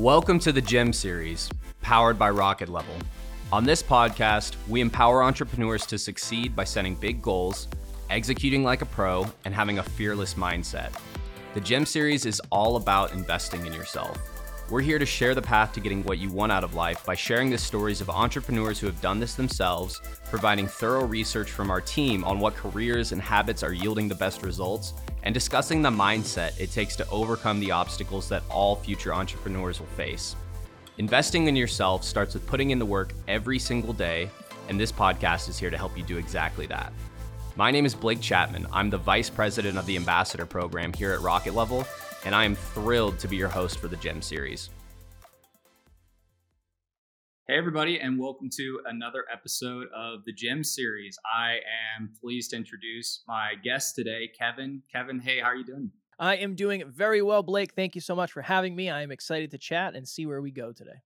Welcome to the Gem Series, powered by Rocket Level. On this podcast, we empower entrepreneurs to succeed by setting big goals, executing like a pro, and having a fearless mindset. The Gem Series is all about investing in yourself. We're here to share the path to getting what you want out of life by sharing the stories of entrepreneurs who have done this themselves, providing thorough research from our team on what careers and habits are yielding the best results, and discussing the mindset it takes to overcome the obstacles that all future entrepreneurs will face. Investing in yourself starts with putting in the work every single day, and this podcast is here to help you do exactly that. My name is Blake Chapman. I'm the Vice President of the Ambassador Program here at Rocket Level, and I am thrilled to be your host for the Gem series. Hey, everybody, and welcome to another episode of the Gem series. I am pleased to introduce my guest today, Kevin. Kevin, hey, how are you doing? I am doing very well, Blake. Thank you so much for having me. I am excited to chat and see where we go today.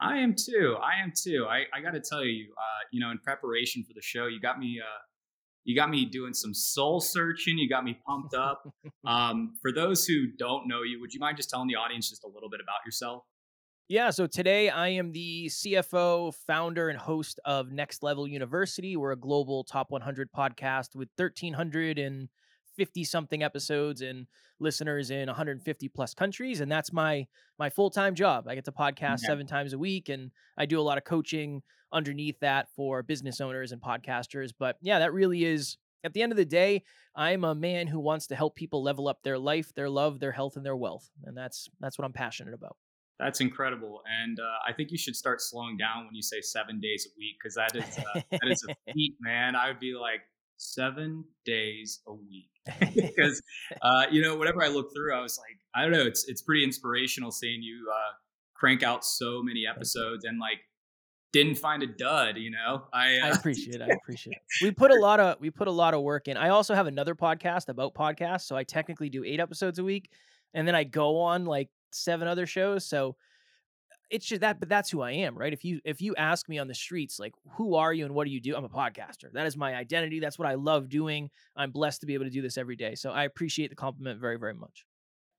I am too. I am too. I, I got to tell you, uh, you know, in preparation for the show, you got me uh, you got me doing some soul searching. You got me pumped up. um, for those who don't know you, would you mind just telling the audience just a little bit about yourself? Yeah, so today I am the CFO, founder, and host of Next Level University. We're a global top 100 podcast with 1,350 something episodes and listeners in 150 plus countries, and that's my my full time job. I get to podcast seven times a week, and I do a lot of coaching underneath that for business owners and podcasters. But yeah, that really is at the end of the day, I'm a man who wants to help people level up their life, their love, their health, and their wealth, and that's that's what I'm passionate about. That's incredible, and uh, I think you should start slowing down when you say seven days a week because that is uh, that is a feat, man. I would be like seven days a week. Because uh, you know whenever I look through, I was like, I don't know, it's it's pretty inspirational seeing you uh, crank out so many episodes and like didn't find a dud you know? I uh, i appreciate it i appreciate it. We put a lot of we put a lot of work in. I also have another podcast about podcasts so i technically do eight episodes a week and then i go on like seven other shows so it's just that but that's who i am right? If you if you ask me on the streets like who are you and what do you do? I'm a podcaster. That is my identity. That's what i love doing. I'm blessed to be able to do this every day so i appreciate the compliment very very much.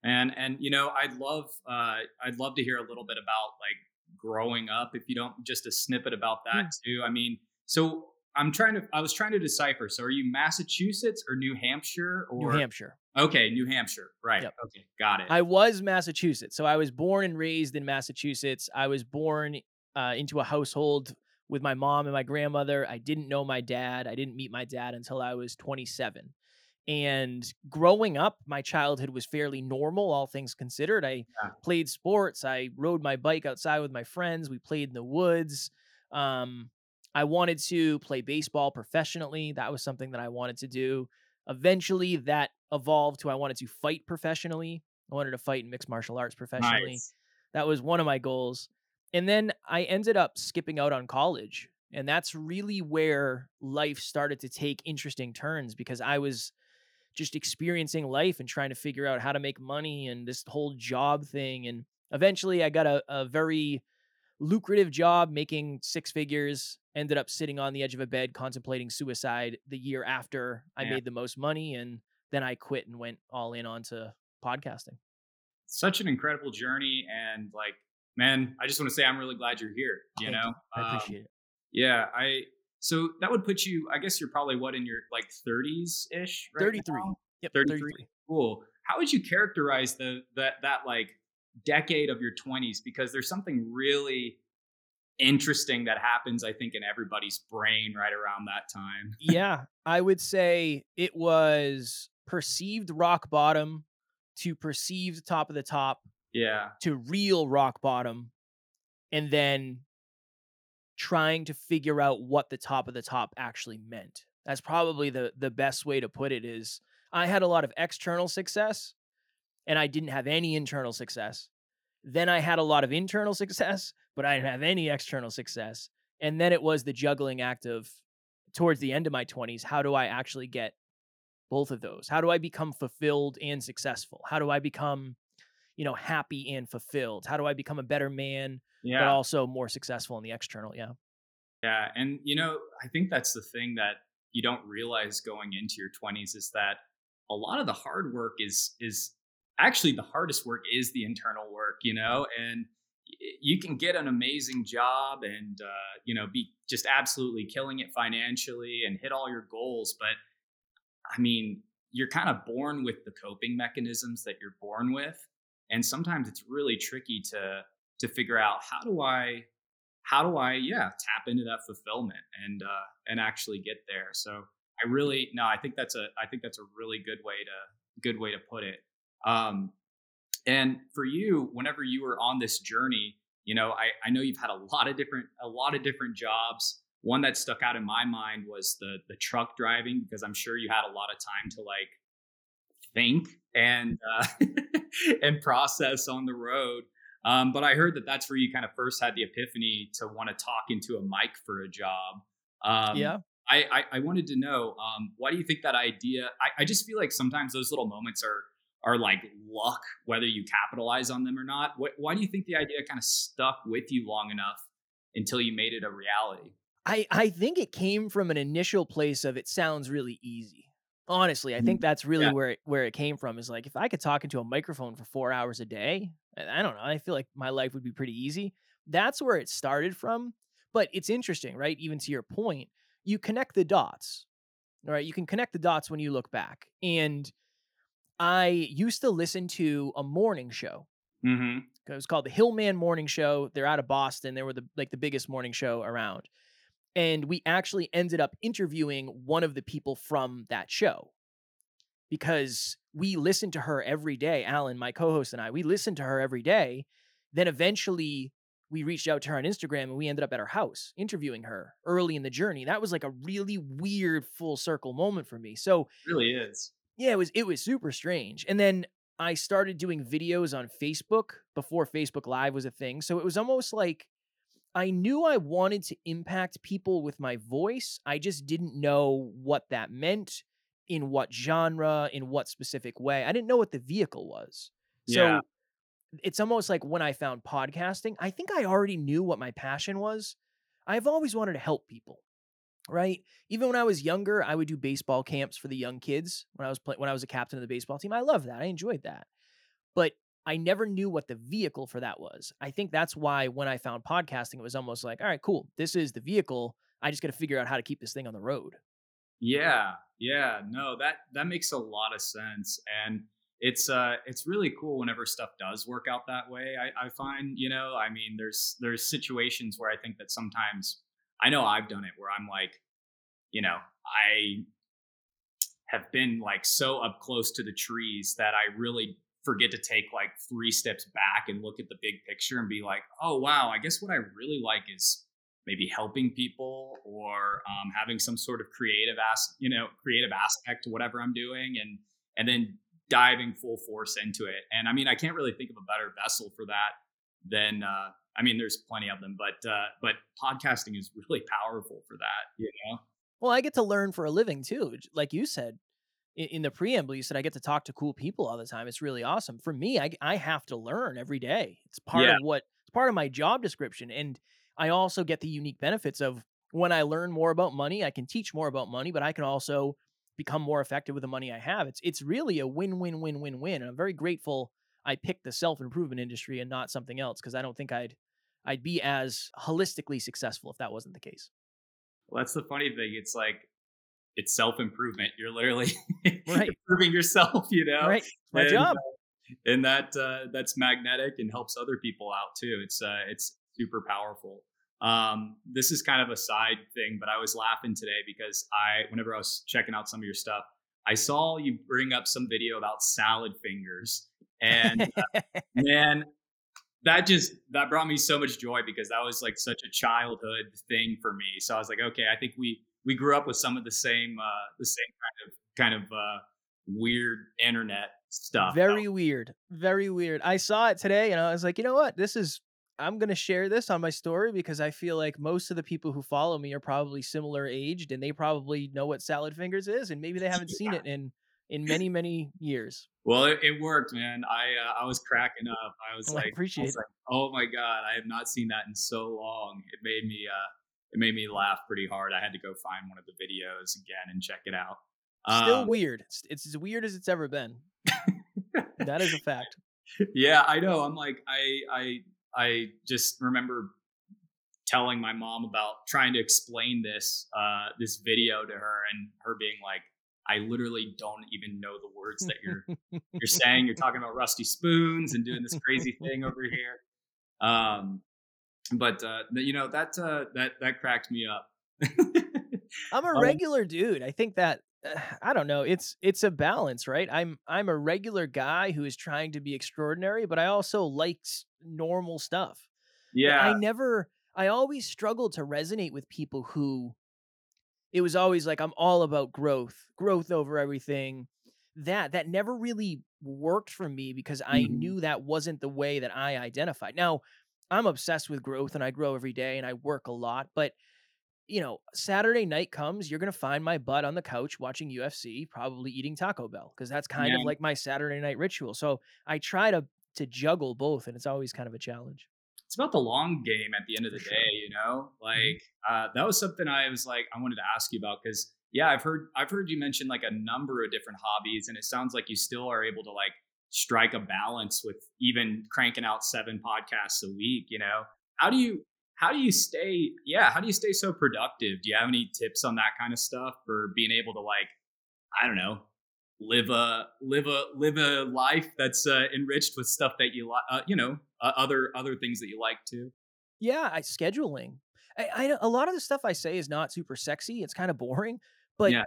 And and you know i'd love uh i'd love to hear a little bit about like growing up if you don't just a snippet about that mm. too. I mean so i'm trying to i was trying to decipher so are you massachusetts or new hampshire or new hampshire okay new hampshire right yep. okay got it i was massachusetts so i was born and raised in massachusetts i was born uh, into a household with my mom and my grandmother i didn't know my dad i didn't meet my dad until i was 27 and growing up, my childhood was fairly normal, all things considered. I yeah. played sports. I rode my bike outside with my friends. We played in the woods. Um, I wanted to play baseball professionally. That was something that I wanted to do. Eventually, that evolved to I wanted to fight professionally. I wanted to fight in mixed martial arts professionally. Nice. That was one of my goals. And then I ended up skipping out on college. And that's really where life started to take interesting turns because I was just experiencing life and trying to figure out how to make money and this whole job thing. And eventually I got a, a very lucrative job making six figures, ended up sitting on the edge of a bed contemplating suicide the year after I yeah. made the most money. And then I quit and went all in onto podcasting. Such an incredible journey. And like, man, I just want to say I'm really glad you're here. You Thank know, you. I appreciate um, it. Yeah, I so that would put you, I guess you're probably what in your like 30s ish, right 33. Now? Yep, 33. 33. Cool. How would you characterize the that that like decade of your 20s because there's something really interesting that happens I think in everybody's brain right around that time. yeah, I would say it was perceived rock bottom to perceived top of the top. Yeah. To real rock bottom and then trying to figure out what the top of the top actually meant. That's probably the the best way to put it is I had a lot of external success and I didn't have any internal success. Then I had a lot of internal success, but I didn't have any external success. And then it was the juggling act of towards the end of my 20s, how do I actually get both of those? How do I become fulfilled and successful? How do I become, you know, happy and fulfilled? How do I become a better man yeah. but also more successful in the external. Yeah. Yeah. And, you know, I think that's the thing that you don't realize going into your 20s is that a lot of the hard work is, is actually the hardest work is the internal work, you know? And you can get an amazing job and uh, you know be just absolutely killing it financially and hit all your goals but i mean you're kind of born with the coping mechanisms that you're born with and sometimes it's really tricky to to figure out how do i how do i yeah tap into that fulfillment and uh and actually get there so i really no i think that's a i think that's a really good way to good way to put it um and for you, whenever you were on this journey, you know, I, I know you've had a lot of different a lot of different jobs. One that stuck out in my mind was the the truck driving because I'm sure you had a lot of time to like think and uh, and process on the road. Um, but I heard that that's where you kind of first had the epiphany to want to talk into a mic for a job. Um, yeah. I, I, I wanted to know um, why do you think that idea? I, I just feel like sometimes those little moments are are like luck, whether you capitalize on them or not. What, why do you think the idea kind of stuck with you long enough until you made it a reality? I, I think it came from an initial place of it sounds really easy. Honestly, I think mm, that's really yeah. where it, where it came from. Is like if I could talk into a microphone for four hours a day, I don't know. I feel like my life would be pretty easy. That's where it started from. But it's interesting, right? Even to your point, you connect the dots. right? You can connect the dots when you look back, and I used to listen to a morning show. Mm-hmm. It was called the Hillman Morning Show. They're out of Boston. They were the like the biggest morning show around. And we actually ended up interviewing one of the people from that show because we listened to her every day. Alan, my co-host, and I, we listened to her every day. Then eventually we reached out to her on Instagram and we ended up at her house interviewing her early in the journey. That was like a really weird full circle moment for me. So it really is yeah, it was it was super strange. And then I started doing videos on Facebook before Facebook Live was a thing. So it was almost like I knew I wanted to impact people with my voice. I just didn't know what that meant, in what genre, in what specific way. I didn't know what the vehicle was. So yeah. it's almost like when I found podcasting, I think I already knew what my passion was. I've always wanted to help people right? Even when I was younger, I would do baseball camps for the young kids when I was play- when I was a captain of the baseball team. I loved that. I enjoyed that. But I never knew what the vehicle for that was. I think that's why when I found podcasting, it was almost like, all right, cool. This is the vehicle. I just got to figure out how to keep this thing on the road. Yeah, yeah, no, that that makes a lot of sense, and it's uh it's really cool whenever stuff does work out that way. I, I find, you know, I mean, there's there's situations where I think that sometimes I know I've done it where I'm like, you know, I have been like so up close to the trees that I really forget to take like three steps back and look at the big picture and be like, oh wow, I guess what I really like is maybe helping people or um, having some sort of creative as you know creative aspect to whatever I'm doing and and then diving full force into it. And I mean, I can't really think of a better vessel for that than uh, I mean, there's plenty of them, but uh, but podcasting is really powerful for that. You know. Well, I get to learn for a living too. Like you said in, in the preamble, you said I get to talk to cool people all the time. It's really awesome. For me, I I have to learn every day. It's part yeah. of what it's part of my job description, and I also get the unique benefits of when I learn more about money, I can teach more about money, but I can also become more effective with the money I have. It's it's really a win win win win win. And I'm very grateful I picked the self improvement industry and not something else because I don't think I'd I'd be as holistically successful if that wasn't the case. Well, that's the funny thing. It's like it's self improvement. You're literally right. improving yourself. You know, right? my and, job. Uh, and that uh, that's magnetic and helps other people out too. It's uh, it's super powerful. Um, this is kind of a side thing, but I was laughing today because I, whenever I was checking out some of your stuff, I saw you bring up some video about salad fingers, and uh, man, that just that brought me so much joy because that was like such a childhood thing for me. So I was like, okay, I think we we grew up with some of the same uh the same kind of kind of uh weird internet stuff. Very weird. Very weird. I saw it today and I was like, you know what? This is I'm going to share this on my story because I feel like most of the people who follow me are probably similar aged and they probably know what salad fingers is and maybe they haven't yeah. seen it in in many many years. Well, it, it worked, man. I uh, I was cracking up. I was well, like, I appreciate I was. Like, oh my god, I have not seen that in so long. It made me uh, it made me laugh pretty hard. I had to go find one of the videos again and check it out. Still um, weird. It's, it's as weird as it's ever been. that is a fact. Yeah, I know. I'm like, I I I just remember telling my mom about trying to explain this uh, this video to her, and her being like, "I literally don't even know the words that you're you're saying. You're talking about rusty spoons and doing this crazy thing over here." Um, but uh, you know that uh, that that cracked me up. I'm a Um, regular dude. I think that I don't know. It's it's a balance, right? I'm I'm a regular guy who is trying to be extraordinary, but I also like normal stuff. But yeah, I never I always struggle to resonate with people who it was always like I'm all about growth, growth over everything. That that never really worked for me because I mhm, knew that wasn't the way that I identified. Now, I'm obsessed with growth and I grow every day and I work a lot, but you know, Saturday night comes, you're going to find my butt on the couch watching UFC, probably eating Taco Bell because that's kind of like my Saturday night ritual. So I try to to juggle both and it's always kind of a challenge. It's about the long game at the end of the day you know? Mhm. like uh, that was something i was like i wanted to ask you about because yeah i've heard i've heard you mention like a number of different hobbies and it sounds like you still are able to like strike a balance with even cranking out seven podcasts a week you know? How do you how do you stay yeah how do you stay so productive? Do you have any tips on that kind of stuff for being able to like i don't know live a live a live a life that's uh, enriched with stuff that you like uh, you know uh, other other things that you like too Yeah, I scheduling. I, I a lot of the stuff I say is not super sexy. It's kind of boring, but Yeah.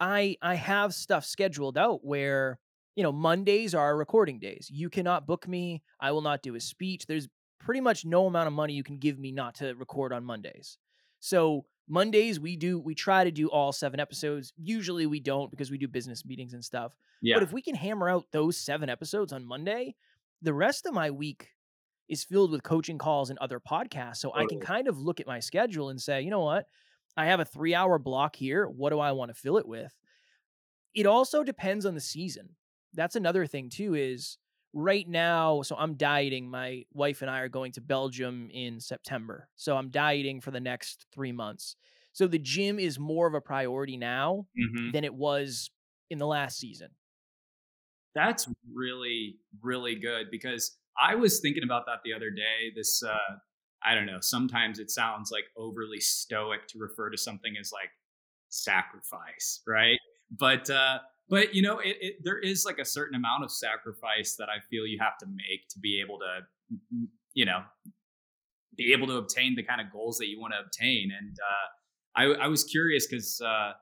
I I have stuff scheduled out where you know Mondays are recording days. You cannot book me. I will not do a speech. There's pretty much no amount of money you can give me not to record on Mondays. So Mondays we do we try to do all seven episodes. Usually we don't because we do business meetings and stuff. yeah But if we can hammer out those seven episodes on Monday, the rest of my week is filled with coaching calls and other podcasts. So I can kind of look at my schedule and say, you know what? I have a three hour block here. What do I want to fill it with? It also depends on the season. That's another thing, too, is right now. So I'm dieting. My wife and I are going to Belgium in September. So I'm dieting for the next three months. So the gym is more of a priority now hmm than it was in the last season. that's really really good because i was thinking about that the other day this uh i don't know sometimes it sounds like overly stoic to refer to something as like sacrifice right but uh but you know it, it there is like a certain amount of sacrifice that i feel you have to make to be able to mm, you know be able to obtain the kind of goals that you want to obtain. And uh i i was curious because uh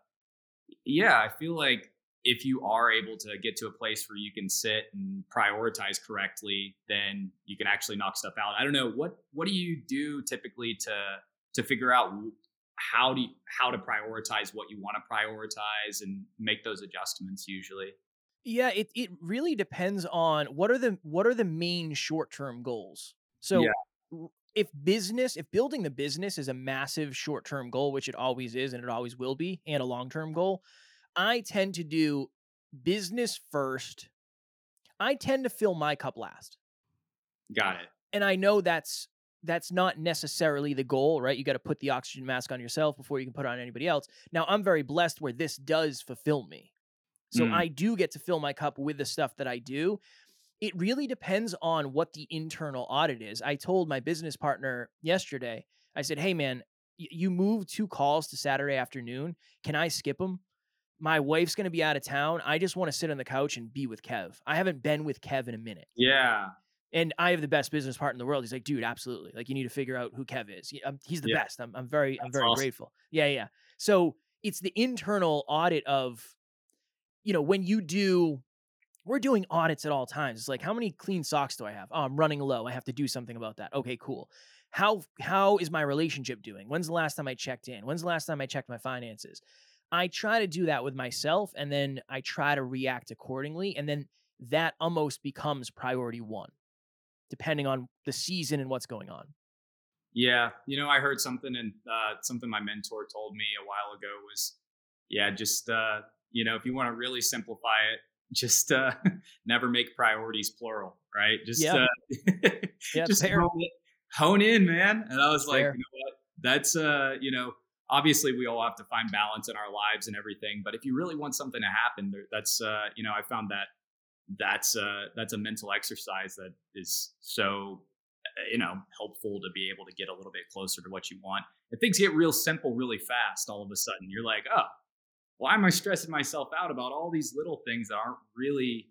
yeah i feel like if you are able to get to a place where you can sit and prioritize correctly then you can actually knock stuff out. I don't know what what do you do typically to to figure out how do you, how to prioritize what you want to prioritize and make those adjustments usually Yeah, it it really depends on what are the what are the main short-term goals. So Yeah. if business, if building the business is a massive short-term goal, which it always is and it always will be, and a long-term goal, I tend to do business first. I tend to fill my cup last. got it And I know that's that's not necessarily the goal, right? You got to put the oxygen mask on yourself before you can put it on anybody else. Now, I'm very blessed where this does fulfill me. So Mm. I do get to fill my cup with the stuff that I do. It really depends on what the internal audit is. I told my business partner yesterday, I said, "Hey man, you moved two calls to Saturday afternoon. Can I skip them? My wife's going to be out of town. I just want to sit on the couch and be with Kev. I haven't been with Kev in a minute." yeah and I have the best business partner in the world. He's like, dude, absolutely. Like, you need to figure out who Kev is. Um, He's the Yeah. best. I'm, I'm very, I'm very awesome. grateful. Yeah, yeah. So it's the internal audit of, you know, when you do, we're doing audits at all times. It's like, how many clean socks do I have? Oh, I'm running low. I have to do something about that. Okay, cool. How how is my relationship doing? When's the last time I checked in? When's the last time I checked my finances? I try to do that with myself, and then I try to react accordingly, and then that almost becomes priority one depending on the season and what's going on. Yeah, you know, I heard something and uh, something my mentor told me a while ago was, yeah, just uh, you know, if you want to really simplify it, just uh, never make priorities plural, right? Just Yeah. uh, Yeah, just fair. hone, in, man. And I was like, you know what? That's uh, you know, obviously we all have to find balance in our lives and everything, but if you really want something to happen, that's uh, you know, I found that that's a that's a mental exercise that is so you know, helpful to be able to get a little bit closer to what you want. And things get real simple really fast all of a sudden. You're like, oh, why am I stressing myself out about all these little things that aren't really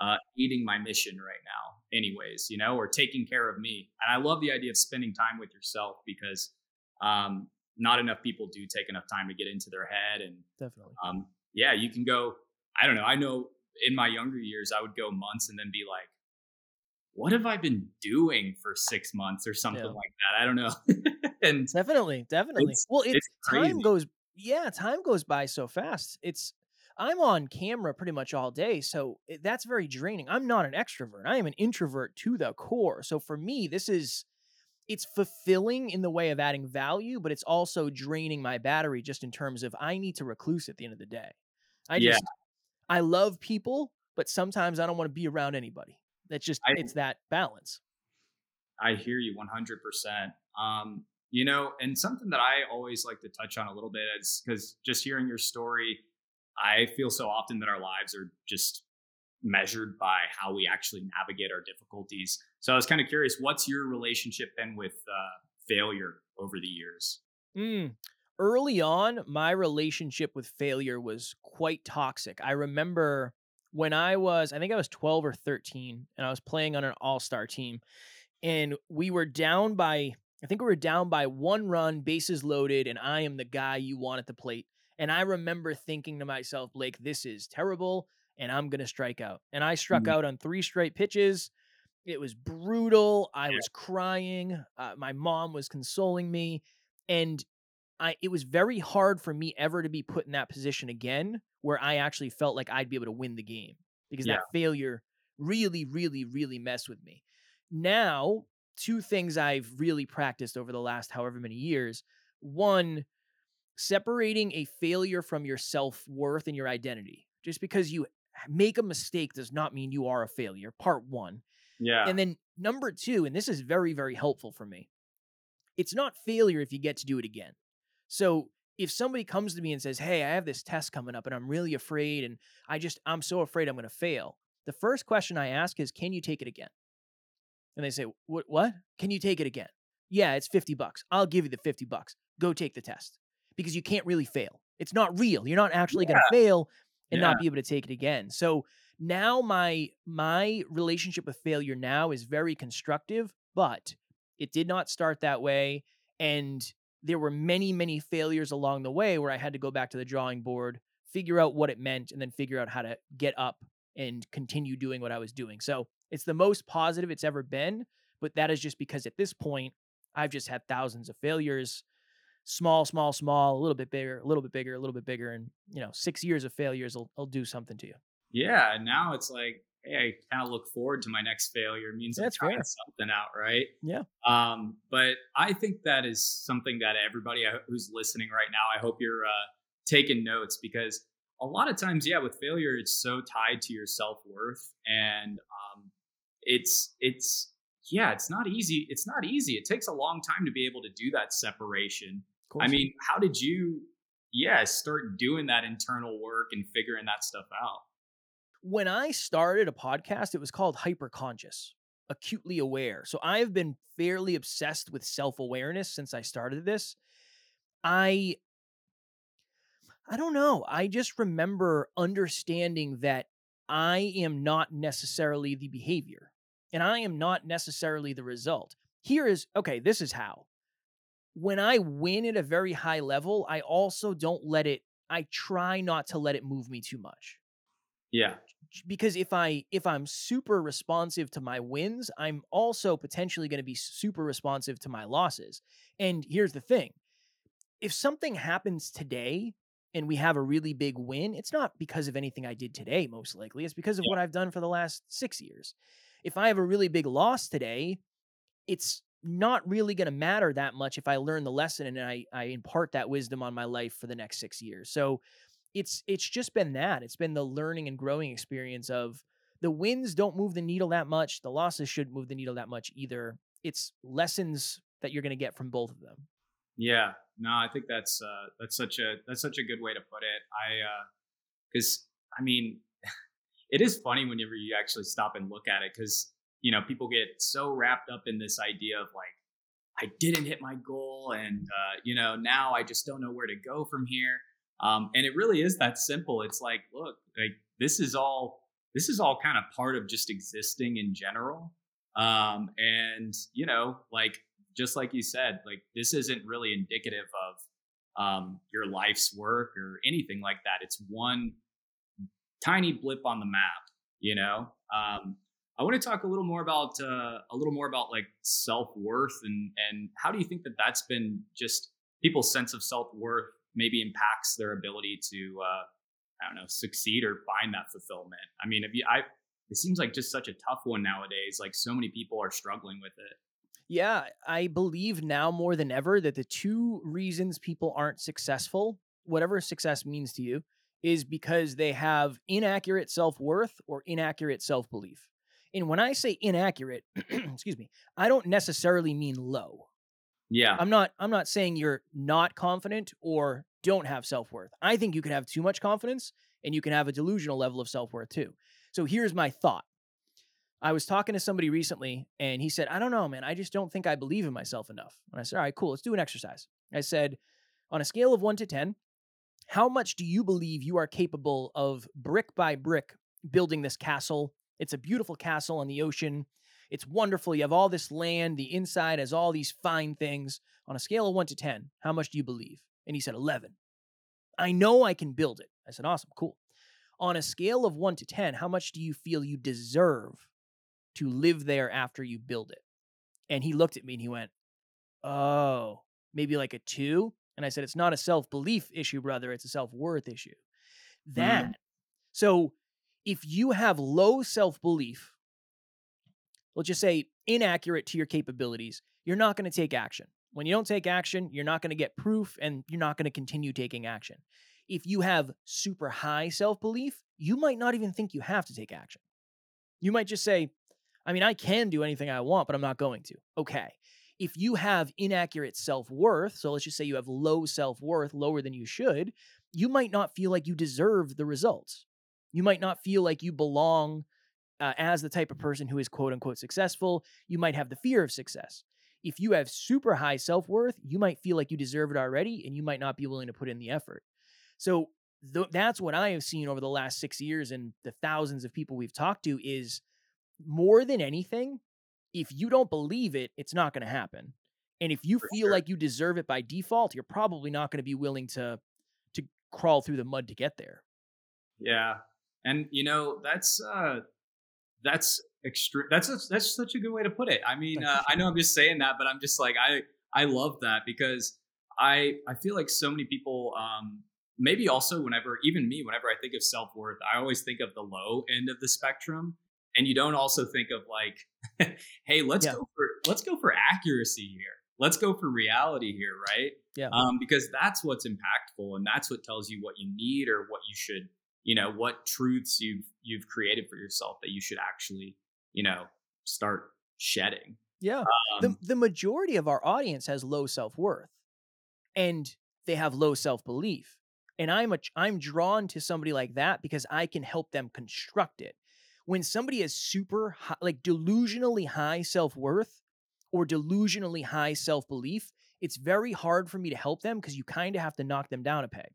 uh, eating my mission right now, anyways, you know, or taking care of me? And I love the idea of spending time with yourself because um, not enough people do take enough time to get into their head. And definitely, um, yeah, you can go. I don't know. I know in my younger years, I would go months and then be like, what have I been doing for six months or something yeah. like that? I don't know. and definitely, definitely. It's, well, it's, it's time goes, yeah, time goes by so fast. It's, I'm on camera pretty much all day. So that's very draining. I'm not an extrovert. I am an introvert to the core. So for me, this is, it's fulfilling in the way of adding value, but it's also draining my battery just in terms of I need to recluse at the end of the day. I just, I love people, but sometimes I don't want to be around anybody. That's just I, it's that balance. I hear you 100%. Um, you know, and something that I always like to touch on a little bit is because just hearing your story, I feel so often that our lives are just measured by how we actually navigate our difficulties. So I was kind of curious, what's your relationship been with uh, failure over the years? Mm, early on, my relationship with failure was quite toxic. I remember when I was, I think I was 12 or 13, and I was playing on an all star team, and we were down by, I think we were down by one run, bases loaded, and I am the guy you want at the plate. And I remember thinking to myself, Blake, this is terrible, and I'm going to strike out. And I struck mm-hmm. out on three straight pitches. It was brutal. I was crying. Uh, my mom was consoling me. And I it was very hard for me ever to be put in that position again where I actually felt like I'd be able to win the game because yeah. that failure really really really messed with me. Now, two things I've really practiced over the last however many years. One, separating a failure from your self-worth and your identity. Just because you make a mistake does not mean you are a failure. Part 1. Yeah. And then number 2, and this is very very helpful for me. It's not failure if you get to do it again. So if somebody comes to me and says, "Hey, I have this test coming up and I'm really afraid and I just I'm so afraid I'm going to fail." The first question I ask is, "Can you take it again?" And they say, "What what? Can you take it again?" "Yeah, it's 50 bucks. I'll give you the 50 bucks. Go take the test." Because you can't really fail. It's not real. You're not actually yeah. going to fail and yeah. not be able to take it again. So now my my relationship with failure now is very constructive, but it did not start that way and there were many, many failures along the way where I had to go back to the drawing board, figure out what it meant, and then figure out how to get up and continue doing what I was doing. So it's the most positive it's ever been, but that is just because at this point, I've just had thousands of failures small, small, small, a little bit bigger, a little bit bigger, a little bit bigger. And, you know, six years of failures will, will do something to you. Yeah. And now it's like, hey, I kind of look forward to my next failure. It means That's I'm trying fair. something out, right? Yeah. Um, but I think that is something that everybody uh, who's listening right now, I hope you're uh, taking notes because a lot of times, yeah, with failure, it's so tied to your self worth, and um, it's it's yeah, it's not easy. It's not easy. It takes a long time to be able to do that separation. I mean, how did you, yeah, start doing that internal work and figuring that stuff out? When I started a podcast, it was called Hyperconscious, acutely aware. So I've been fairly obsessed with self awareness since I started this. I I don't know. I just remember understanding that I am not necessarily the behavior and I am not necessarily the result. Here is okay, this is how. When I win at a very high level, I also don't let it, I try not to let it move me too much. Yeah because if I if I'm super responsive to my wins, I'm also potentially going to be super responsive to my losses. And here's the thing. If something happens today and we have a really big win, it's not because of anything I did today most likely. It's because of yeah. what I've done for the last 6 years. If I have a really big loss today, it's not really going to matter that much if I learn the lesson and I I impart that wisdom on my life for the next 6 years. So it's it's just been that. It's been the learning and growing experience of the wins don't move the needle that much. The losses shouldn't move the needle that much either. It's lessons that you're going to get from both of them. Yeah, no, I think that's uh, that's such a that's such a good way to put it. I because uh, I mean, it is funny whenever you actually stop and look at it because you know, people get so wrapped up in this idea of like, I didn't hit my goal, and uh, you know, now I just don't know where to go from here. Um, and it really is that simple. It's like, look, like this is all this is all kind of part of just existing in general. Um, and you know, like just like you said, like this isn't really indicative of um, your life's work or anything like that. It's one tiny blip on the map, you know. Um, I want to talk a little more about uh, a little more about like self worth and and how do you think that that's been just people's sense of self worth maybe impacts their ability to uh, I don't know succeed or find that fulfillment. I mean, if you I it seems like just such a tough one nowadays. Like so many people are struggling with it. Yeah, I believe now more than ever that the two reasons people aren't successful, whatever success means to you, is because they have inaccurate self worth or inaccurate self belief. And when I say inaccurate, excuse me, I don't necessarily mean low. Yeah. I'm not I'm not saying you're not confident or don't have self-worth. I think you can have too much confidence and you can have a delusional level of self-worth too. So here's my thought. I was talking to somebody recently and he said, I don't know, man. I just don't think I believe in myself enough. And I said, All right, cool. Let's do an exercise. I said, On a scale of one to 10, how much do you believe you are capable of brick by brick building this castle? It's a beautiful castle on the ocean. It's wonderful. You have all this land. The inside has all these fine things. On a scale of one to 10, how much do you believe? And he said, 11. I know I can build it. I said, awesome, cool. On a scale of one to 10, how much do you feel you deserve to live there after you build it? And he looked at me and he went, oh, maybe like a two. And I said, it's not a self belief issue, brother. It's a self worth issue. That. Mm-hmm. So if you have low self belief, let's just say inaccurate to your capabilities, you're not going to take action. When you don't take action, you're not going to get proof and you're not going to continue taking action. If you have super high self belief, you might not even think you have to take action. You might just say, I mean, I can do anything I want, but I'm not going to. Okay. If you have inaccurate self worth, so let's just say you have low self worth, lower than you should, you might not feel like you deserve the results. You might not feel like you belong uh, as the type of person who is quote unquote successful. You might have the fear of success. If you have super high self worth, you might feel like you deserve it already and you might not be willing to put in the effort. So th- that's what I have seen over the last six years and the thousands of people we've talked to is more than anything, if you don't believe it, it's not going to happen. And if you For feel sure. like you deserve it by default, you're probably not going to be willing to to crawl through the mud to get there. Yeah. And you know, that's uh that's extreme. That's a, that's such a good way to put it. I mean, uh, I know I'm just saying that, but I'm just like I I love that because I I feel like so many people um maybe also whenever even me whenever I think of self worth, I always think of the low end of the spectrum, and you don't also think of like, hey, let's yeah. go for let's go for accuracy here. Let's go for reality here, right? Yeah. Um, because that's what's impactful, and that's what tells you what you need or what you should you know what truths you've you've created for yourself that you should actually you know start shedding. Yeah. Um, the, the majority of our audience has low self-worth and they have low self-belief and i'm a i'm drawn to somebody like that because i can help them construct it. When somebody has super high, like delusionally high self-worth or delusionally high self-belief it's very hard for me to help them because you kind of have to knock them down a peg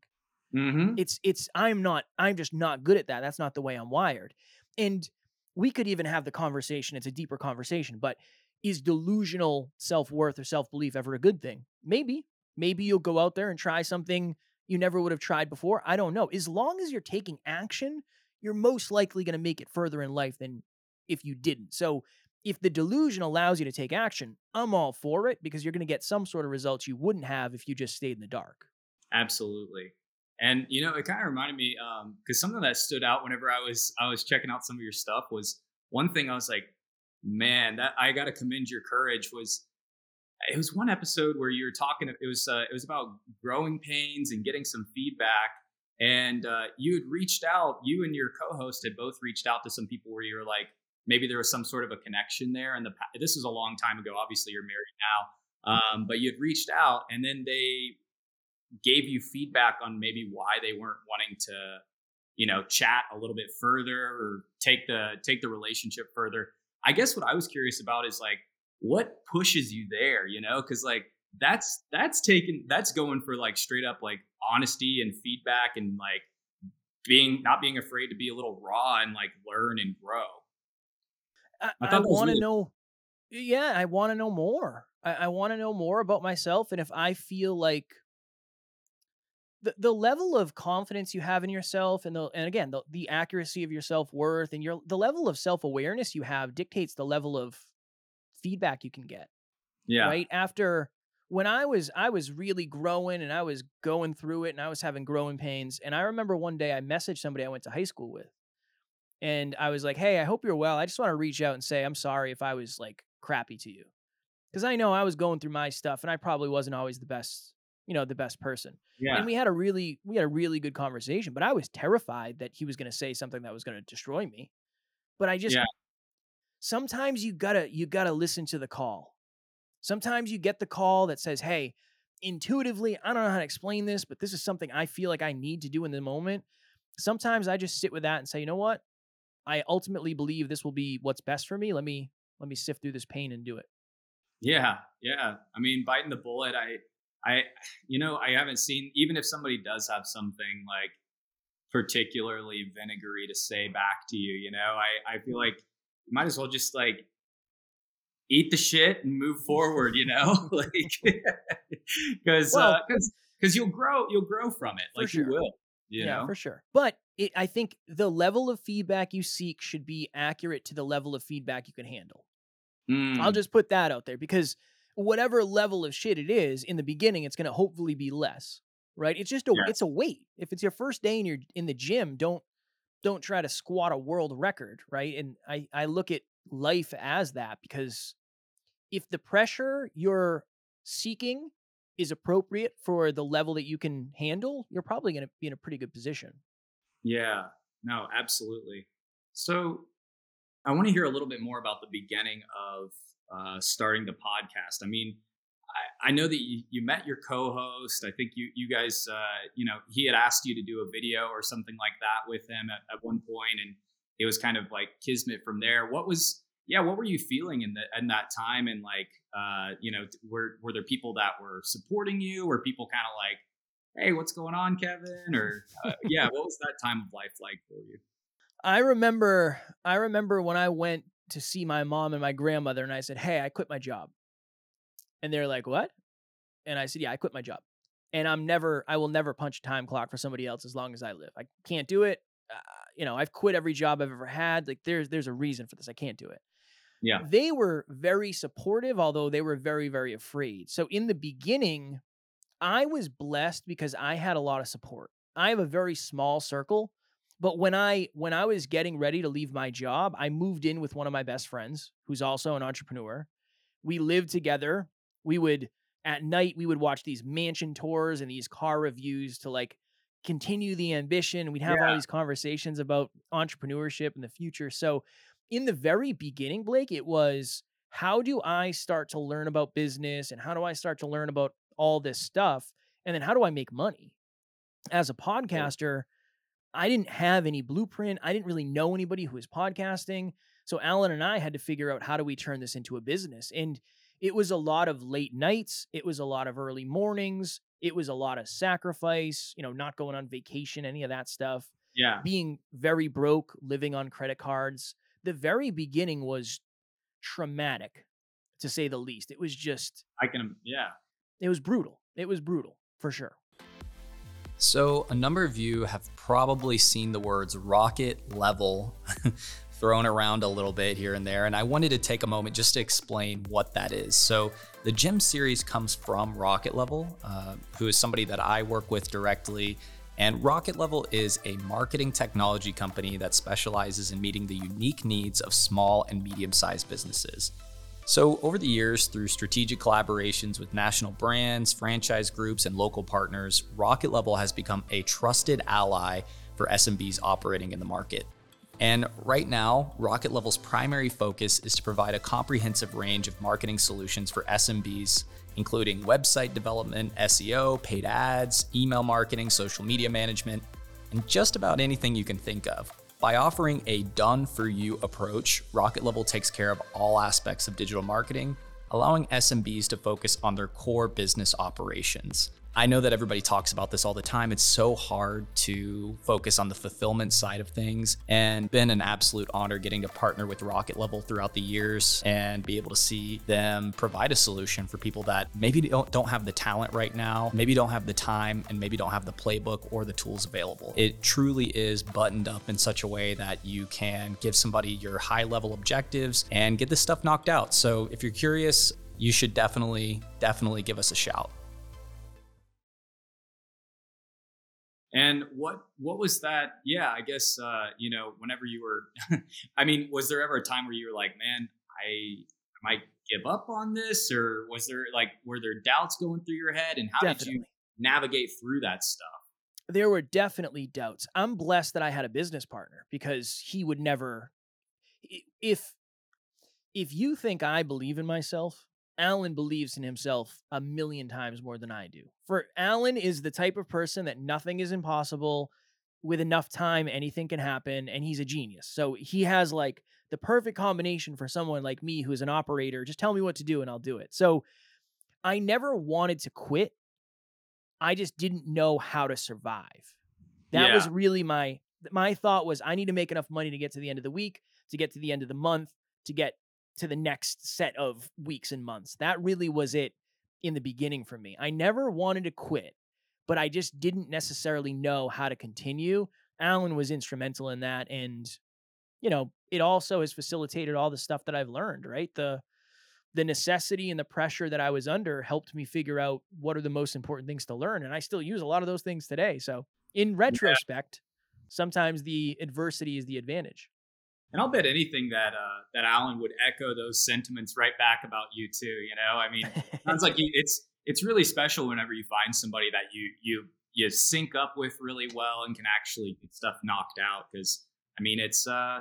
Mm-hmm. It's it's I'm not I'm just not good at that. That's not the way I'm wired. And we could even have the conversation. It's a deeper conversation, but is delusional self worth or self belief ever a good thing? Maybe. Maybe you'll go out there and try something you never would have tried before. I don't know. As long as you're taking action, you're most likely going to make it further in life than if you didn't. So if the delusion allows you to take action, I'm all for it because you're going to get some sort of results you wouldn't have if you just stayed in the dark. Absolutely. And you know, it kind of reminded me because um, something that stood out whenever I was I was checking out some of your stuff was one thing I was like, man, that I got to commend your courage. Was it was one episode where you were talking. It was uh, it was about growing pains and getting some feedback. And uh, you had reached out. You and your co-host had both reached out to some people where you were like, maybe there was some sort of a connection there. And the this is a long time ago. Obviously, you're married now, um, but you had reached out, and then they gave you feedback on maybe why they weren't wanting to you know chat a little bit further or take the take the relationship further I guess what I was curious about is like what pushes you there, you know? Cuz like that's that's taken that's going for like straight up like honesty and feedback and like being not being afraid to be a little raw and like learn and grow. I, I, I want to really- know. Yeah, I want to know more. I, I want to know more about myself, and if I feel like the the level of confidence you have in yourself, and the and again the the accuracy of your self worth, and your the level of self awareness you have dictates the level of feedback you can get. Yeah. Right after when I was I was really growing and I was going through it and I was having growing pains. And I remember one day I messaged somebody I went to high school with. And I was like, "Hey, I hope you're well. I just want to reach out and say I'm sorry if I was like crappy to you." Cuz I know I was going through my stuff and I probably wasn't always the best, you know, the best person. Yeah. And we had a really we had a really good conversation, but I was terrified that he was going to say something that was going to destroy me. But I just yeah. sometimes you got to you got to listen to the call Sometimes you get the call that says, Hey, intuitively, I don't know how to explain this, but this is something I feel like I need to do in the moment. Sometimes I just sit with that and say, you know what? I ultimately believe this will be what's best for me. Let me let me sift through this pain and do it. Yeah, yeah. I mean, biting the bullet. I, I, you know, I haven't seen even if somebody does have something like particularly vinegary to say back to you. You know, I, I feel like you might as well just like eat the shit and move forward, you know, like because well, because uh, because you'll grow you'll grow from it, like sure. you will. You yeah, know? for sure. But it, I think the level of feedback you seek should be accurate to the level of feedback you can handle. Mm. I'll just put that out there because whatever level of shit it is in the beginning, it's going to hopefully be less, right? It's just a yeah. it's a weight. If it's your first day and you're in the gym, don't don't try to squat a world record, right? And I I look at life as that because if the pressure you're seeking is appropriate for the level that you can handle, you're probably going to be in a pretty good position. Yeah, no, absolutely. So I want to hear a little bit more about the beginning of uh, starting the podcast. I mean, I, I know that you, you, met your co-host. I think you you guys, uh, you know, he had asked you to do a video or something like that with him at, at one point, and it was kind of like kismet from there. What was yeah, what were you feeling in the in that time? And like, uh, you know, were were there people that were supporting you? Were people kind of like, hey, what's going on, Kevin? Or uh, yeah, what was that time of life like for you? I remember, I remember when I went to see my mom and my grandmother, and I said, "Hey, I quit my job," and they're like, "What?" And I said, "Yeah, I quit my job." And I'm never, I will never punch a time clock for somebody else as long as I live. I can't do it. Uh, you know, I've quit every job I've ever had. Like there's, there's a reason for this. I can't do it. Yeah. They were very supportive, although they were very, very afraid. So in the beginning, I was blessed because I had a lot of support. I have a very small circle, but when I when I was getting ready to leave my job, I moved in with one of my best friends who's also an entrepreneur. We lived together. We would at night we would watch these mansion tours and these car reviews to like continue the ambition. We'd have yeah. all these conversations about entrepreneurship and the future. So in the very beginning, Blake, it was how do I start to learn about business and how do I start to learn about all this stuff? And then how do I make money? As a podcaster, I didn't have any blueprint. I didn't really know anybody who was podcasting. So Alan and I had to figure out how do we turn this into a business. And it was a lot of late nights, it was a lot of early mornings, it was a lot of sacrifice, you know, not going on vacation, any of that stuff. Yeah. Being very broke, living on credit cards the very beginning was traumatic to say the least. It was just I can yeah. It was brutal. It was brutal for sure. So, a number of you have probably seen the words rocket level thrown around a little bit here and there, and I wanted to take a moment just to explain what that is. So, the Gem series comes from Rocket Level, uh, who is somebody that I work with directly and Rocket Level is a marketing technology company that specializes in meeting the unique needs of small and medium sized businesses. So, over the years, through strategic collaborations with national brands, franchise groups, and local partners, Rocket Level has become a trusted ally for SMBs operating in the market. And right now, Rocket Level's primary focus is to provide a comprehensive range of marketing solutions for SMBs including website development, SEO, paid ads, email marketing, social media management, and just about anything you can think of. By offering a done for you approach, Rocket Level takes care of all aspects of digital marketing, allowing SMBs to focus on their core business operations. I know that everybody talks about this all the time. It's so hard to focus on the fulfillment side of things and been an absolute honor getting to partner with Rocket Level throughout the years and be able to see them provide a solution for people that maybe don't, don't have the talent right now, maybe don't have the time, and maybe don't have the playbook or the tools available. It truly is buttoned up in such a way that you can give somebody your high level objectives and get this stuff knocked out. So if you're curious, you should definitely, definitely give us a shout. And what what was that? Yeah, I guess uh, you know, whenever you were, I mean, was there ever a time where you were like, man, I might give up on this, or was there like were there doubts going through your head, and how definitely. did you navigate through that stuff? There were definitely doubts. I'm blessed that I had a business partner because he would never, if if you think I believe in myself, Alan believes in himself a million times more than I do. For Alan is the type of person that nothing is impossible. With enough time, anything can happen, and he's a genius. So he has like the perfect combination for someone like me who's an operator. Just tell me what to do and I'll do it. So I never wanted to quit. I just didn't know how to survive. That yeah. was really my my thought was I need to make enough money to get to the end of the week, to get to the end of the month, to get to the next set of weeks and months. That really was it in the beginning for me. I never wanted to quit, but I just didn't necessarily know how to continue. Alan was instrumental in that. And, you know, it also has facilitated all the stuff that I've learned, right? The, the necessity and the pressure that I was under helped me figure out what are the most important things to learn. And I still use a lot of those things today. So, in retrospect, yeah. sometimes the adversity is the advantage. And I'll bet anything that uh, that Alan would echo those sentiments right back about you too. You know, I mean, sounds like you, it's it's really special whenever you find somebody that you you you sync up with really well and can actually get stuff knocked out. Because I mean, it's uh,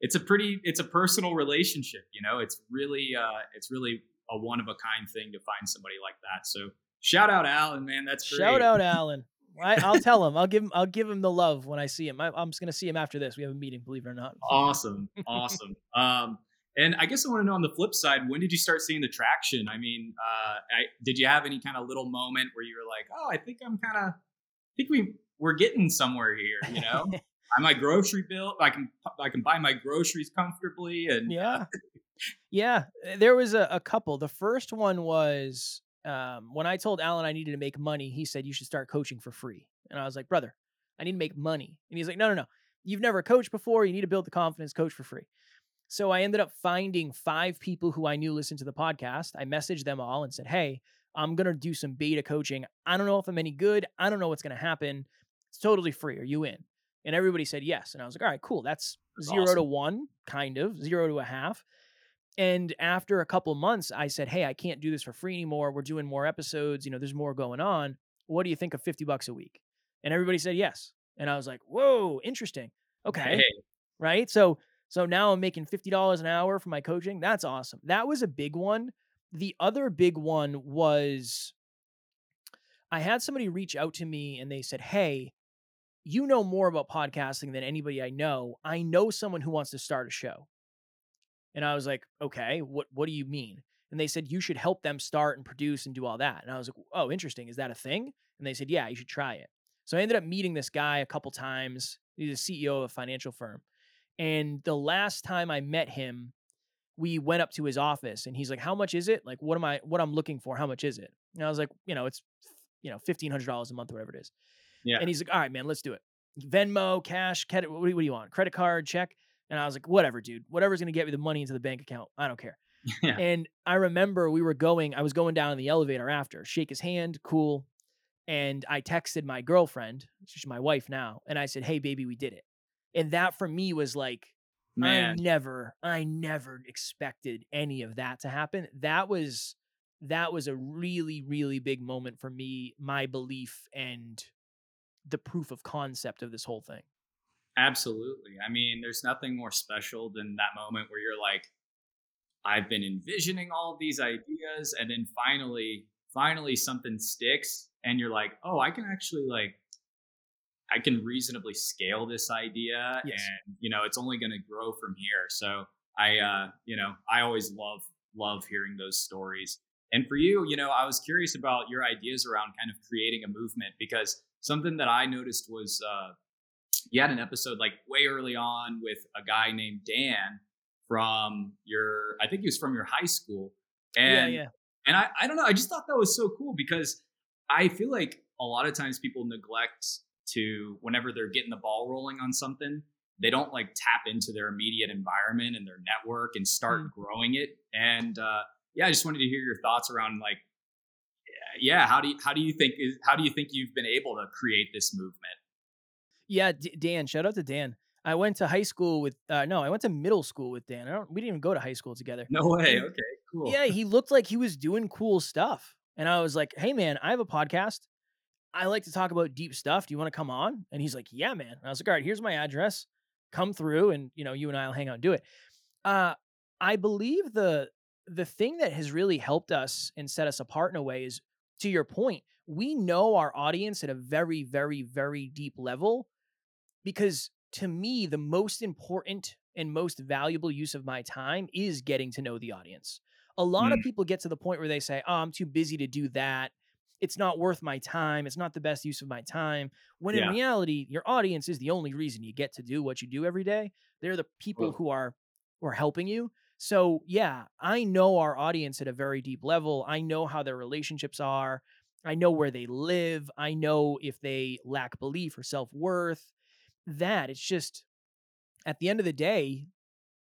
it's a pretty it's a personal relationship. You know, it's really uh, it's really a one of a kind thing to find somebody like that. So shout out Alan, man. That's great. Shout out Alan. I, will tell him. I'll give him. I'll give him the love when I see him. I, am just gonna see him after this. We have a meeting. Believe it or not. Awesome, awesome. um, and I guess I want to know on the flip side, when did you start seeing the traction? I mean, uh, I, did you have any kind of little moment where you were like, "Oh, I think I'm kind of, I think we we're getting somewhere here," you know? I my grocery bill. I can I can buy my groceries comfortably, and yeah, yeah. There was a, a couple. The first one was um, when I told Alan I needed to make money, he said, You should start coaching for free. And I was like, Brother, I need to make money. And he's like, No, no, no. You've never coached before. You need to build the confidence, coach for free. So I ended up finding five people who I knew listened to the podcast. I messaged them all and said, Hey, I'm going to do some beta coaching. I don't know if I'm any good. I don't know what's going to happen. It's totally free. Are you in? And everybody said yes. And I was like, All right, cool. That's, That's zero awesome. to one, kind of, zero to a half. And after a couple months, I said, Hey, I can't do this for free anymore. We're doing more episodes. You know, there's more going on. What do you think of 50 bucks a week? And everybody said yes. And I was like, Whoa, interesting. Okay. Hey. Right. So, so now I'm making $50 an hour for my coaching. That's awesome. That was a big one. The other big one was I had somebody reach out to me and they said, Hey, you know more about podcasting than anybody I know. I know someone who wants to start a show. And I was like, okay, what what do you mean? And they said you should help them start and produce and do all that. And I was like, oh, interesting. Is that a thing? And they said, yeah, you should try it. So I ended up meeting this guy a couple times. He's a CEO of a financial firm. And the last time I met him, we went up to his office and he's like, How much is it? Like, what am I what I'm looking for? How much is it? And I was like, you know, it's you know, fifteen hundred dollars a month, whatever it is. Yeah. And he's like, All right, man, let's do it. Venmo, cash, credit, what do you want? Credit card, check. And I was like, whatever, dude. Whatever's gonna get me the money into the bank account. I don't care. Yeah. And I remember we were going, I was going down in the elevator after, shake his hand, cool. And I texted my girlfriend, she's my wife now, and I said, Hey baby, we did it. And that for me was like, Man. I never, I never expected any of that to happen. That was that was a really, really big moment for me, my belief and the proof of concept of this whole thing. Absolutely. I mean, there's nothing more special than that moment where you're like, I've been envisioning all of these ideas, and then finally, finally something sticks, and you're like, oh, I can actually like I can reasonably scale this idea Yes. and you know it's only going to grow from here. So I uh you know I always love love hearing those stories. And for you, you know, I was curious about your ideas around kind of creating a movement because something that I noticed was uh you had an episode like way early on with a guy named Dan from your I think he was from your high school. And yeah, yeah. and I, I don't know, I just thought that was so cool because I feel like a lot of times people neglect to whenever they're getting the ball rolling on something, they don't like tap into their immediate environment and their network and start Mm. growing it. And uh yeah, I just wanted to hear your thoughts around like yeah, how do you how do you think is how do you think you've been able to create this movement? Yeah, D- Dan. Shout out to Dan. I went to high school with uh, no, I went to middle school with Dan. I don't, we didn't even go to high school together. No way. Okay, cool. Yeah, he looked like he was doing cool stuff, and I was like, "Hey, man, I have a podcast. I like to talk about deep stuff. Do you want to come on?" And he's like, "Yeah, man." And I was like, "All right, here's my address. Come through, and you know, you and I'll hang out and do it." Uh, I believe the the thing that has really helped us and set us apart in a way is, to your point, we know our audience at a very, very, very deep level because to me, the most important and most valuable use of my time is getting to know the audience. A lot of Mm. people get to the point where they say, Oh, I'm too busy to do that. It's not worth my time. It's not the best use of my time. When Yeah. in reality, your audience is the only reason you get to do what you do every day. They're the people Well- who are who are helping you. So yeah, I know our audience at a very deep level. I know how their relationships are. I know where they live. I know if they lack belief or self worth. That it's just at the end of the day,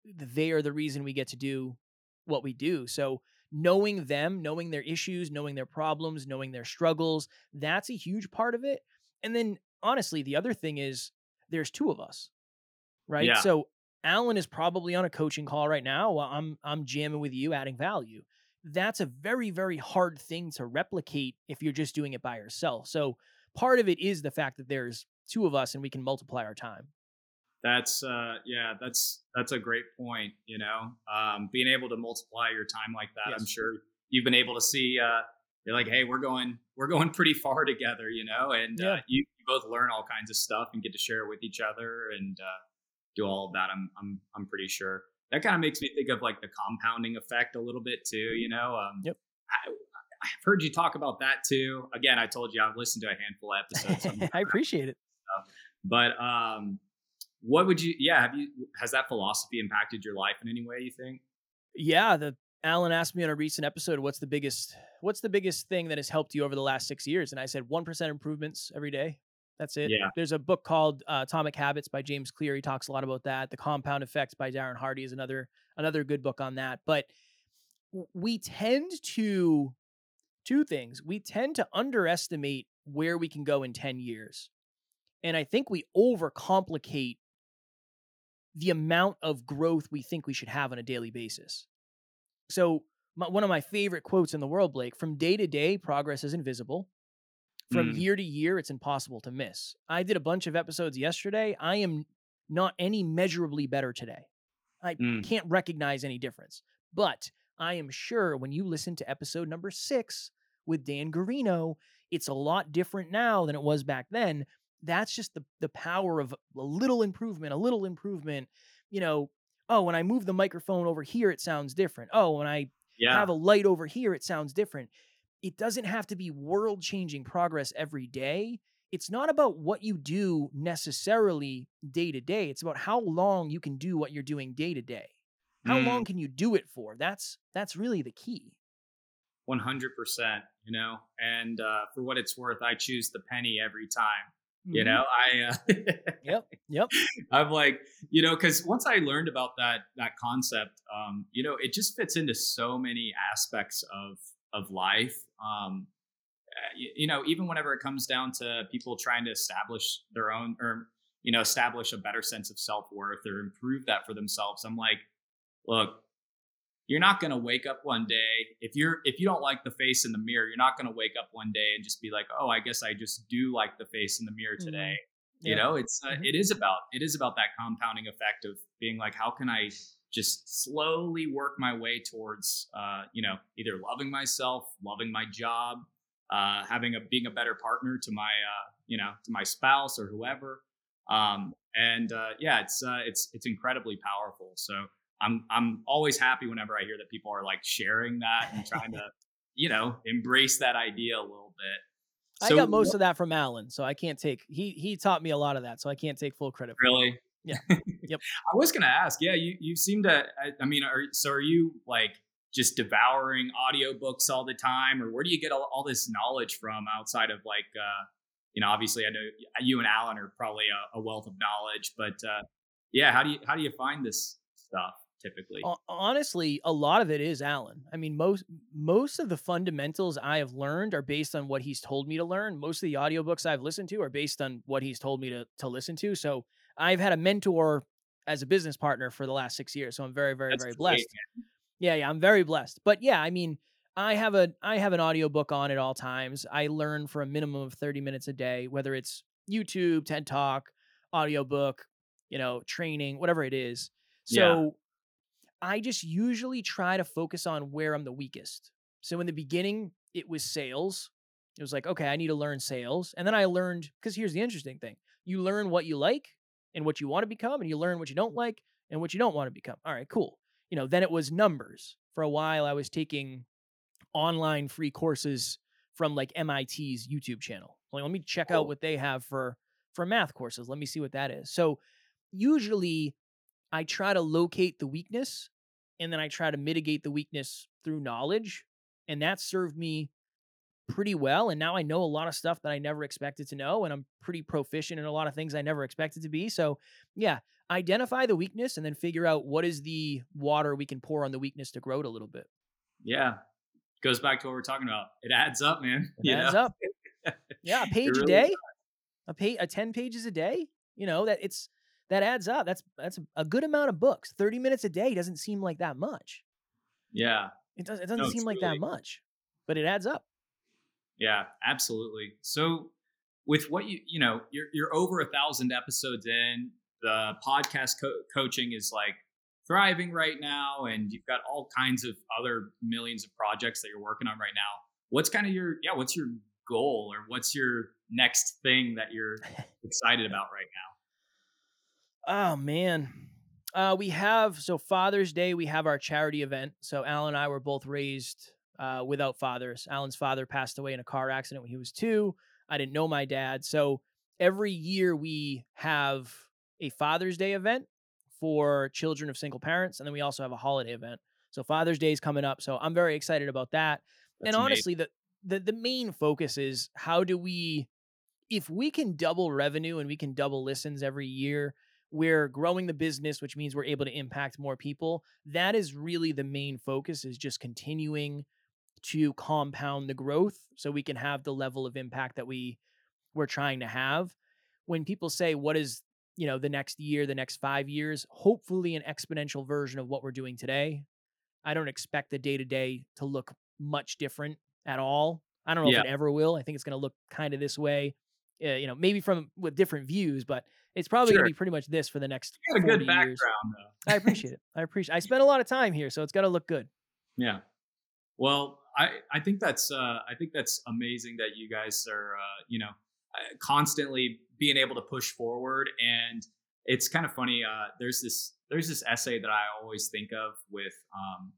they are the reason we get to do what we do. So knowing them, knowing their issues, knowing their problems, knowing their struggles, that's a huge part of it. And then honestly, the other thing is there's two of us. Right? Yeah. So Alan is probably on a coaching call right now while I'm I'm jamming with you, adding value. That's a very, very hard thing to replicate if you're just doing it by yourself. So part of it is the fact that there's two of us and we can multiply our time. That's uh yeah, that's that's a great point, you know. Um being able to multiply your time like that, I'm sure you've been able to see uh you're like, hey, we're going we're going pretty far together, you know, and uh, you, you both learn all kinds of stuff and get to share it with each other and uh do all of that. I'm I'm I'm pretty sure. That kind of makes me think of like the compounding effect a little bit too, you know. Um Yep. I, I've heard you talk about that too. Again, I told you I've listened to a handful of episodes. I appreciate it. But um, what would you? Yeah, have you? Has that philosophy impacted your life in any way? You think? Yeah, the Alan asked me on a recent episode, "What's the biggest What's the biggest thing that has helped you over the last six years?" And I said, one percent improvements every day. That's it. Yeah. There's a book called uh, Atomic Habits by James Clear. He talks a lot about that. The Compound Effect by Darren Hardy is another another good book on that. But we tend to two things. We tend to underestimate where we can go in ten years, and I think we overcomplicate the amount of growth we think we should have on a daily basis. So, my, one of my favorite quotes in the world, Blake from day to day, progress is invisible. From Mm. year to year, it's impossible to miss. I did a bunch of episodes yesterday. I am not any measurably better today. I Mm. can't recognize any difference. But I am sure when you listen to episode number six with Dan Garino, it's a lot different now than it was back then. That's just the the power of a little improvement, a little improvement. You know, oh, when I move the microphone over here, it sounds different. Oh, when I Yeah. have a light over here, it sounds different. It doesn't have to be world changing progress every day. It's not about what you do necessarily day to day. It's about how long you can do what you're doing day to day. How Mm. long can you do it for? That's that's really the key. One hundred percent. You know, and uh, for what it's worth, I choose the penny every time. You Mhm. know, I. Uh, Yep. Yep. I'm like, you know, because once I learned about that that concept, um, you know, it just fits into so many aspects of of life. Um, uh, you, you know, even whenever it comes down to people trying to establish their own or you know establish a better sense of self worth or improve that for themselves, I'm like, look, you're not going to wake up one day if you're if you don't like the face in the mirror, you're not going to wake up one day and just be like, oh, I guess I just do like the face in the mirror Mhm. today you Yeah. know it's uh, Mhm. it is about it is about that compounding effect of being like how can i just slowly work my way towards uh you know either loving myself loving my job uh having a being a better partner to my uh you know, to my spouse or whoever. Um, and uh, yeah, it's uh, it's it's incredibly powerful. So I'm I'm always happy whenever I hear that people are like sharing that and trying to, you know, embrace that idea a little bit. I got most of that from Alan, so I can't take he he taught me a lot of that, so I can't take full credit. Really? Yeah. Yep. I was gonna ask. Yeah, you you seem to. I, I mean, are so are you like just devouring audiobooks all the time, or where do you get all, all this knowledge from outside of like, uh, you know, obviously I know you and Alan are probably a, a wealth of knowledge, but uh, yeah, how do you how do you find this stuff? Typically. Honestly a lot of it is alan. I mean most most of the fundamentals i have learned are based on what he's told me to learn. Most of the audiobooks i've listened to are based on what he's told me to to listen to. So i've had a mentor as a business partner for the last six years so i'm very very That's very blessed. yeah yeah i'm very blessed. But yeah i mean i have a i have an audiobook on at all times. I learn for a minimum of 30 minutes a day whether it's youtube ted talk audiobook you know training whatever it is. So I just usually try to focus on where I'm the weakest. So in the beginning, it was sales. It was like, okay, I need to learn sales. And then I learned, because here's the interesting thing you learn what you like and what you want to become, and you learn what you don't like and what you don't want to become. All right, cool. You know, then it was numbers. For a while, I was taking online free courses from like MIT's YouTube channel. Like, let me check out oh. what they have for for math courses. Let me see what that is. So usually I try to locate the weakness and then I try to mitigate the weakness through knowledge. And that served me pretty well. And now I know a lot of stuff that I never expected to know. And I'm pretty proficient in a lot of things I never expected to be. So, yeah, identify the weakness and then figure out what is the water we can pour on the weakness to grow it a little bit. Yeah. Goes back to what we're talking about. It adds up, man. It adds know? up. Yeah, a page really a day, a page, a 10 pages a day. You know, that it's, that adds up. That's that's a good amount of books. 30 minutes a day doesn't seem like that much. Yeah. It, does, it doesn't no, seem like really... that much, but it adds up. Yeah, absolutely. So with what you, you know, you're, you're over a thousand episodes in the podcast co- coaching is like thriving right now. And you've got all kinds of other millions of projects that you're working on right now. What's kind of your, yeah, what's your goal or what's your next thing that you're excited about right now? Oh man. Uh, we have so Father's Day. We have our charity event. So Alan and I were both raised uh, without fathers. Alan's father passed away in a car accident when he was two. I didn't know my dad. So every year we have a Father's Day event for children of single parents, and then we also have a holiday event. So Father's Day is coming up. So I'm very excited about that. That's and honestly, the, the the main focus is how do we, if we can double revenue and we can double listens every year, we're growing the business which means we're able to impact more people that is really the main focus is just continuing to compound the growth so we can have the level of impact that we we're trying to have. When people say what is you know the next year the next 5 years? Hopefully an exponential version of what we're doing today. I don't expect the day to day to look much different at all. I don't know yeah. if it ever will. I think it's going to look kind of this way uh, you know maybe from with different views but it's probably sure. gonna be pretty much this for the next. You got a good background, years. though. I appreciate it. I appreciate. I spent a lot of time here, so it's got to look good. Yeah. Well, I I think that's uh, I think that's amazing that you guys are uh, you know uh, constantly being able to push forward, and it's kind of funny. Uh, there's this there's this essay that I always think of with um,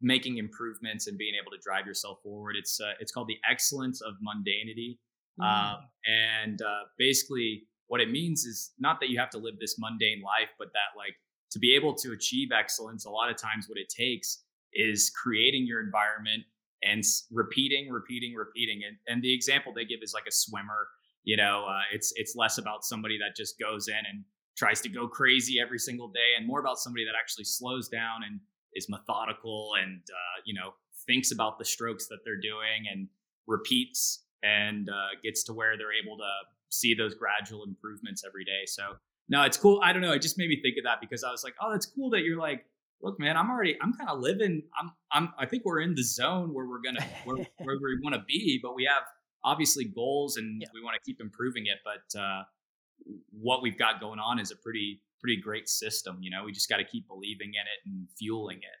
making improvements and being able to drive yourself forward. It's uh, it's called the excellence of mundanity Mm. Um, and uh, basically, what it means is not that you have to live this mundane life, but that like to be able to achieve excellence, a lot of times what it takes is creating your environment and repeating, repeating, repeating. And, and the example they give is like a swimmer. You know, uh, it's it's less about somebody that just goes in and tries to go crazy every single day, and more about somebody that actually slows down and is methodical and uh, you know thinks about the strokes that they're doing and repeats and uh, gets to where they're able to see those gradual improvements every day. So no, it's cool. I don't know. It just made me think of that because I was like, oh, that's cool that you're like, look, man, I'm already, I'm kind of living. I'm, I'm, I think we're in the zone where we're gonna, where, where we want to be, but we have obviously goals and yeah. we want to keep improving it. But uh, what we've got going on is a pretty, pretty great system. You know, we just got to keep believing in it and fueling it.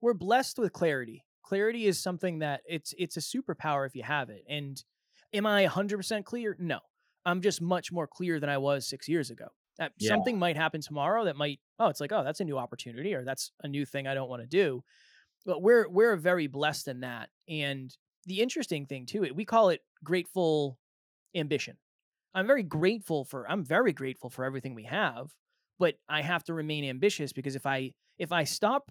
We're blessed with clarity. Clarity is something that it's it's a superpower if you have it, and Am I 100% clear? No. I'm just much more clear than I was six years ago. That Yeah. something might happen tomorrow that might, oh, it's like, oh, that's a new opportunity or that's a new thing I don't want to do. But we're we're very blessed in that. And the interesting thing too, we call it grateful ambition. I'm very grateful for I'm very grateful for everything we have, but I have to remain ambitious because if I if I stop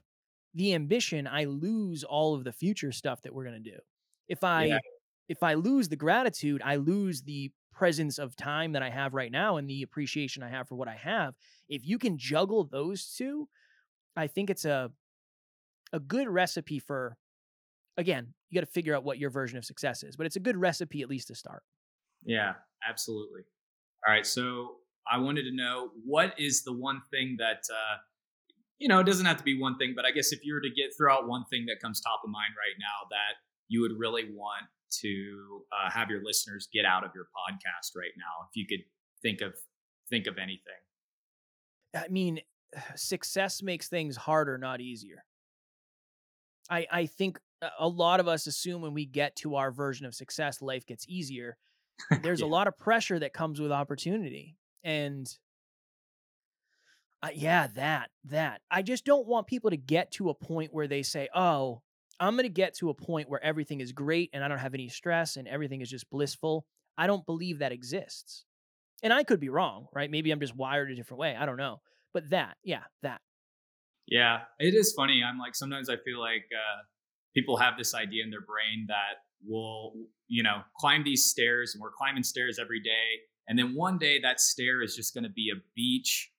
the ambition, I lose all of the future stuff that we're going to do. If I Yeah. If I lose the gratitude, I lose the presence of time that I have right now and the appreciation I have for what I have. If you can juggle those two, I think it's a a good recipe for again, you got to figure out what your version of success is, but it's a good recipe at least to start. Yeah, absolutely. All right, so I wanted to know what is the one thing that uh, you know it doesn't have to be one thing, but I guess if you were to get throw out one thing that comes top of mind right now that you would really want to uh, have your listeners get out of your podcast right now, if you could think of think of anything. I mean, success makes things harder, not easier. I I think a- lot of us assume when we get to our version of success, life gets easier. There's Yeah. a lot of pressure that comes with opportunity, and uh, yeah, that that I just don't want people to get to a point where they say, "Oh, I'm going to get to a point where everything is great and I don't have any stress and everything is just blissful." I don't believe that exists. And I could be wrong, right? Maybe I'm just wired a different way. I don't know. But that, yeah, that. Yeah, it is funny. I'm like sometimes I feel like uh, people have this idea in their brain that we'll, you know, climb these stairs and we're climbing stairs every day, and then one day that stair is just going to be a beach,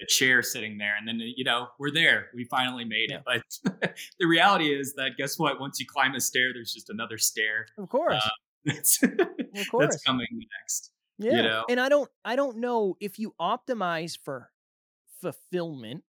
a chair sitting there, and then you know we're there. We finally made it. But the reality is that guess what? Once you climb a stair, there's just another stair Of course. Uh, that's, of course. that's coming next. yeah. know? And I don't I don't know if you optimize for fulfillment.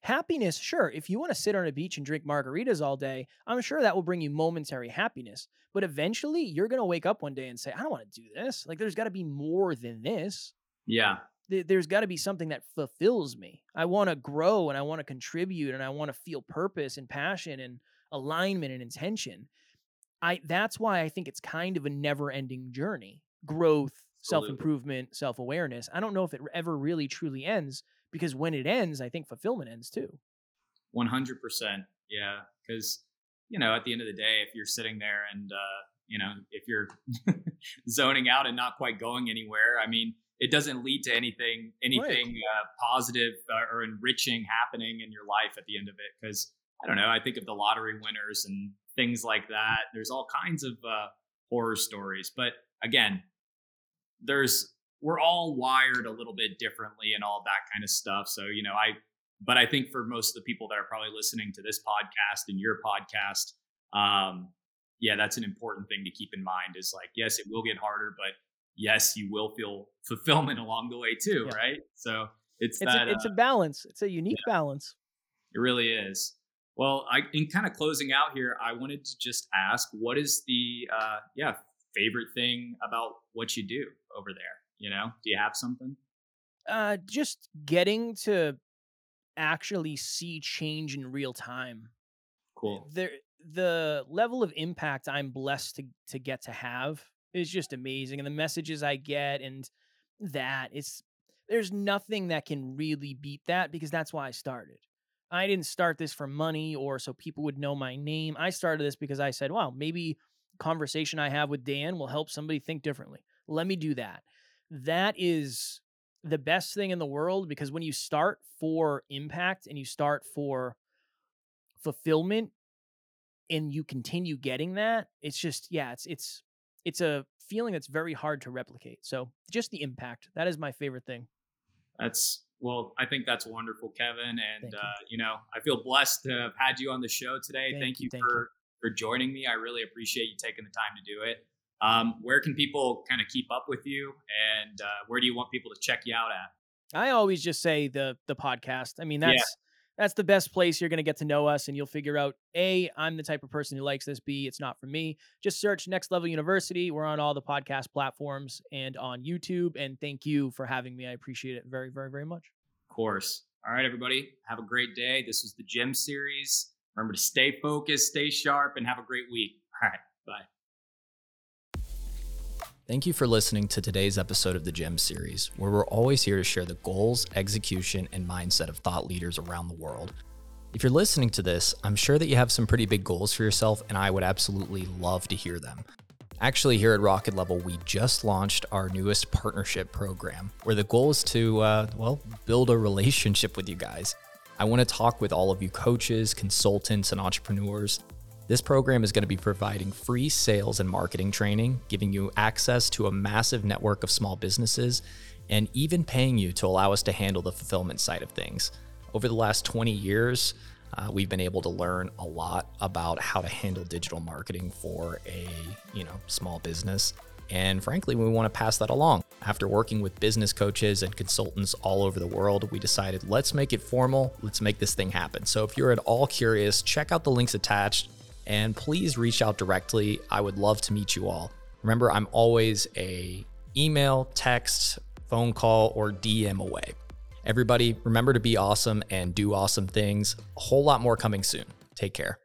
Happiness, sure. If you want to sit on a beach and drink margaritas all day, I'm sure that will bring you momentary happiness. But eventually, you're going to wake up one day and say, I don't want to do this. Like, there's got to be more than this. Yeah, Th- There's got to be something that fulfills me. I want to grow and I want to contribute and I want to feel purpose and passion and alignment and intention. I that's why I think it's kind of a never-ending journey. Growth, Absolutely. self-improvement, self-awareness. I don't know if it ever really truly ends because when it ends, I think fulfillment ends too. One hundred percent. Yeah, because you know, at the end of the day, if you're sitting there and uh, you know, if you're zoning out and not quite going anywhere, I mean, it doesn't lead to anything anything uh, positive uh, or enriching happening in your life at the end of it. Because I don't know, I think of the lottery winners and things like that. There's all kinds of uh, horror stories, but again, there's we're all wired a little bit differently and all that kind of stuff. So, you know, I, but I think for most of the people that are probably listening to this podcast and your podcast, um, yeah, that's an important thing to keep in mind is like, yes, it will get harder, but yes, you will feel fulfillment along the way too, Yeah. right? So it's, It's that, a, it's uh, a balance. It's a unique balance. it really is. Well, I, in kind of closing out here, I wanted to just ask, what is the, uh, yeah, favorite thing about what you do over there? You know, do you have something? Uh, just getting to actually see change in real time. Cool. there the level of impact I'm blessed to to get to have is just amazing and the messages I get and that it's there's nothing that can really beat that because that's why I started. I didn't start this for money or so people would know my name. I started this because I said, "Wow, maybe conversation I have with Dan will help somebody think differently. Let me do that." That is the best thing in the world because when you start for impact and you start for fulfillment and you continue getting that it's just yeah it's it's it's a feeling that's very hard to replicate so just the impact that is my favorite thing That's well, I think that's wonderful, Kevin. And you. uh, you know, I feel blessed to have had you on the show today. Thank Thank, you, you, thank for for joining me. I really appreciate you taking the time to do it. Um, where can people kind of keep up with you, and uh, where do you want people to check you out at? i always just say the the podcast i mean that's that's the best place you're going to get to know us and you'll figure out a i'm the type of person who likes this b it's not for me just search next level university we're on all the podcast platforms and on youtube and thank you for having me i appreciate it very very very much Of course. All right, everybody, have a great day. This was the Gem Series. Remember to stay focused, stay sharp, and have a great week. All right, bye. Thank you for listening to today's episode of the GEM series, where we're always here to share the goals, execution, and mindset of thought leaders around the world. If you're listening to this, I'm sure that you have some pretty big goals for yourself, and I would absolutely love to hear them. Actually, here at Rocket Level, we just launched our newest partnership program, where the goal is to, uh, well, build a relationship with you guys. I want to talk with all of you coaches, consultants, and entrepreneurs this program is going to be providing free sales and marketing training, giving you access to a massive network of small businesses, and even paying you to allow us to handle the fulfillment side of things. Over the last 20 years, uh, we've been able to learn a lot about how to handle digital marketing for a you know small business. And frankly we want to pass that along. After working with business coaches and consultants all over the world we decided let's make it formal. Let's make this thing happen. So if you're at all curious check out the links attached and please reach out directly. I would love to meet you all. Remember, I'm always a email, text, phone call, or DM away. Everybody, remember to be awesome and do awesome things. A whole lot more coming soon. Take care.